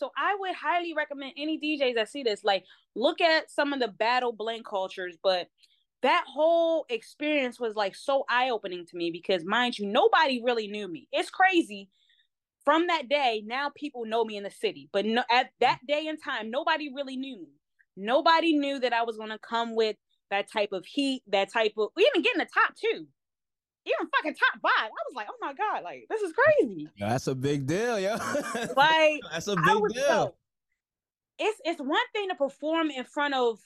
so I would highly recommend any DJs that see this, like, look at some of the battle blend cultures, but that whole experience was like so eye-opening to me because mind you, nobody really knew me. It's crazy. From that day, now people know me in the city, but no, at that day and time, nobody really knew me. Nobody knew that I was going to come with that type of heat, that type of we even getting the top two even fucking top five. I was like, oh my god, like this is crazy. That's a big deal, yo. like that's a big deal. So, it's it's one thing to perform in front of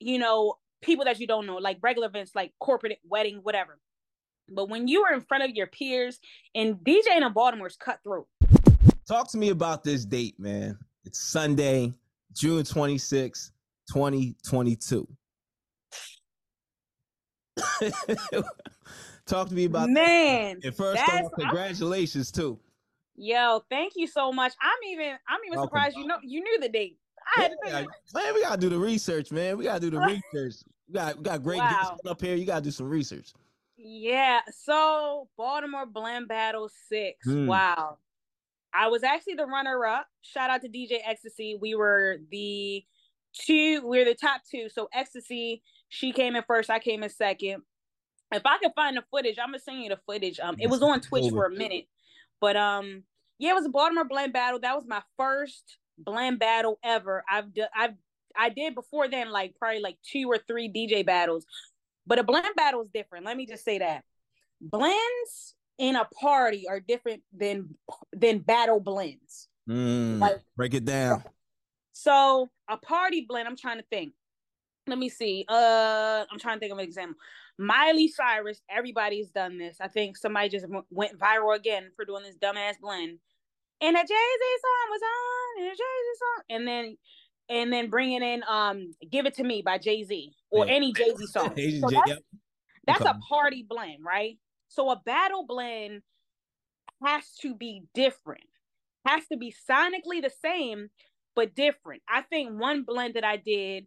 you know people that you don't know, like regular events, like corporate wedding, whatever. But when you are in front of your peers and DJ in Baltimore's cutthroat. Talk to me about this date, man. It's Sunday, June 26, 2022. Talk to me about man. And first off, congratulations I'm, too. Yo, thank you so much. I'm even I'm even Welcome. surprised you know you knew the date. I had yeah, man, we gotta do the research, man. We gotta do the research. We got we got great wow. guests up here. You gotta do some research. Yeah. So Baltimore Blend Battle Six. Mm. Wow. I was actually the runner up. Shout out to DJ Ecstasy. We were the two. We are the top two. So Ecstasy, she came in first. I came in second if I can find the footage, I'm gonna send you the footage. Um, it was on Twitch for a minute, but um, yeah, it was a Baltimore blend battle. That was my first blend battle ever. I've d- I've I did before then like probably like two or three DJ battles, but a blend battle is different. Let me just say that blends in a party are different than than battle blends. Mm, like break it down. So a party blend, I'm trying to think. Let me see. Uh, I'm trying to think of an example. Miley Cyrus, everybody's done this. I think somebody just w- went viral again for doing this dumbass blend. And a Jay Z song was on, and a Jay Z song, and then and then bringing in um "Give It to Me" by Jay Z or yeah. any Jay Z song. so that's, that's a party blend, right? So a battle blend has to be different, has to be sonically the same but different. I think one blend that I did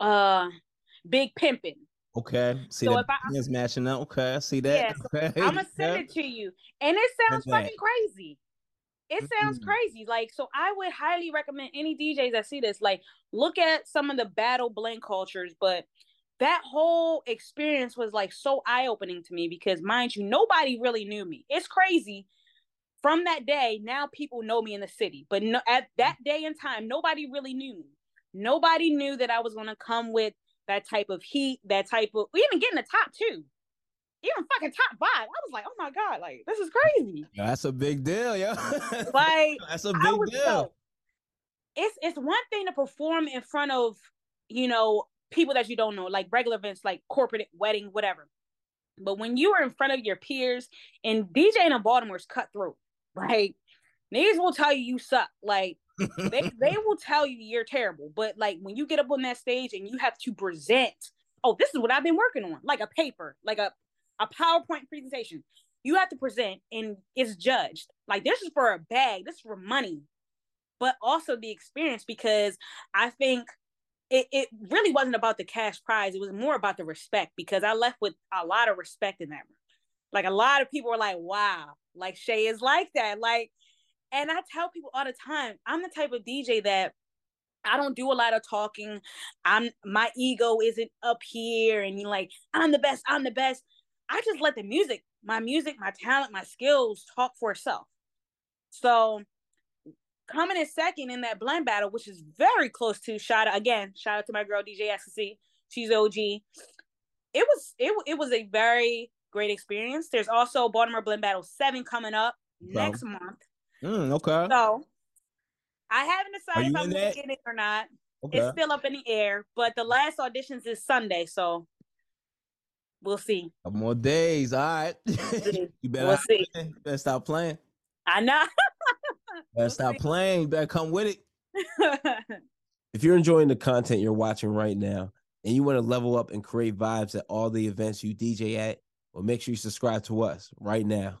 uh big pimping. Okay. See so that is matching up. Okay, I see that. Yeah, okay. I'm gonna send it to you. And it sounds fucking crazy. It sounds mm-hmm. crazy. Like, so I would highly recommend any DJs that see this, like, look at some of the battle blend cultures, but that whole experience was like so eye-opening to me because mind you, nobody really knew me. It's crazy. From that day, now people know me in the city, but no, at that day and time, nobody really knew me. Nobody knew that I was going to come with that type of heat, that type of even getting the top two, even fucking top five. I was like, oh my god, like this is crazy. That's a big deal, yo. like that's a big deal. So, it's it's one thing to perform in front of you know people that you don't know, like regular events, like corporate wedding, whatever. But when you are in front of your peers and DJ in Baltimore's cutthroat, right? niggas will tell you you suck. Like they they will tell you you're terrible, but like when you get up on that stage and you have to present, oh, this is what I've been working on, like a paper, like a a PowerPoint presentation. You have to present and it's judged. Like this is for a bag, this is for money, but also the experience because I think it, it really wasn't about the cash prize. It was more about the respect because I left with a lot of respect in that room. Like a lot of people were like, wow, like Shay is like that. Like, and I tell people all the time, I'm the type of DJ that I don't do a lot of talking. I'm my ego isn't up here and you like, I'm the best, I'm the best. I just let the music, my music, my talent, my skills talk for itself. So coming in second in that blend battle, which is very close to shout out again, shout out to my girl DJ Ecstasy. She's OG. It was it, it was a very great experience. There's also Baltimore Blend Battle 7 coming up next month. Mm, okay. So I haven't decided if I'm gonna get it or not. Okay. It's still up in the air, but the last auditions is Sunday, so we'll see. Couple more days, all right. you better we'll see. You better stop playing. I know. better stop playing. You better come with it. if you're enjoying the content you're watching right now, and you want to level up and create vibes at all the events you DJ at, well, make sure you subscribe to us right now.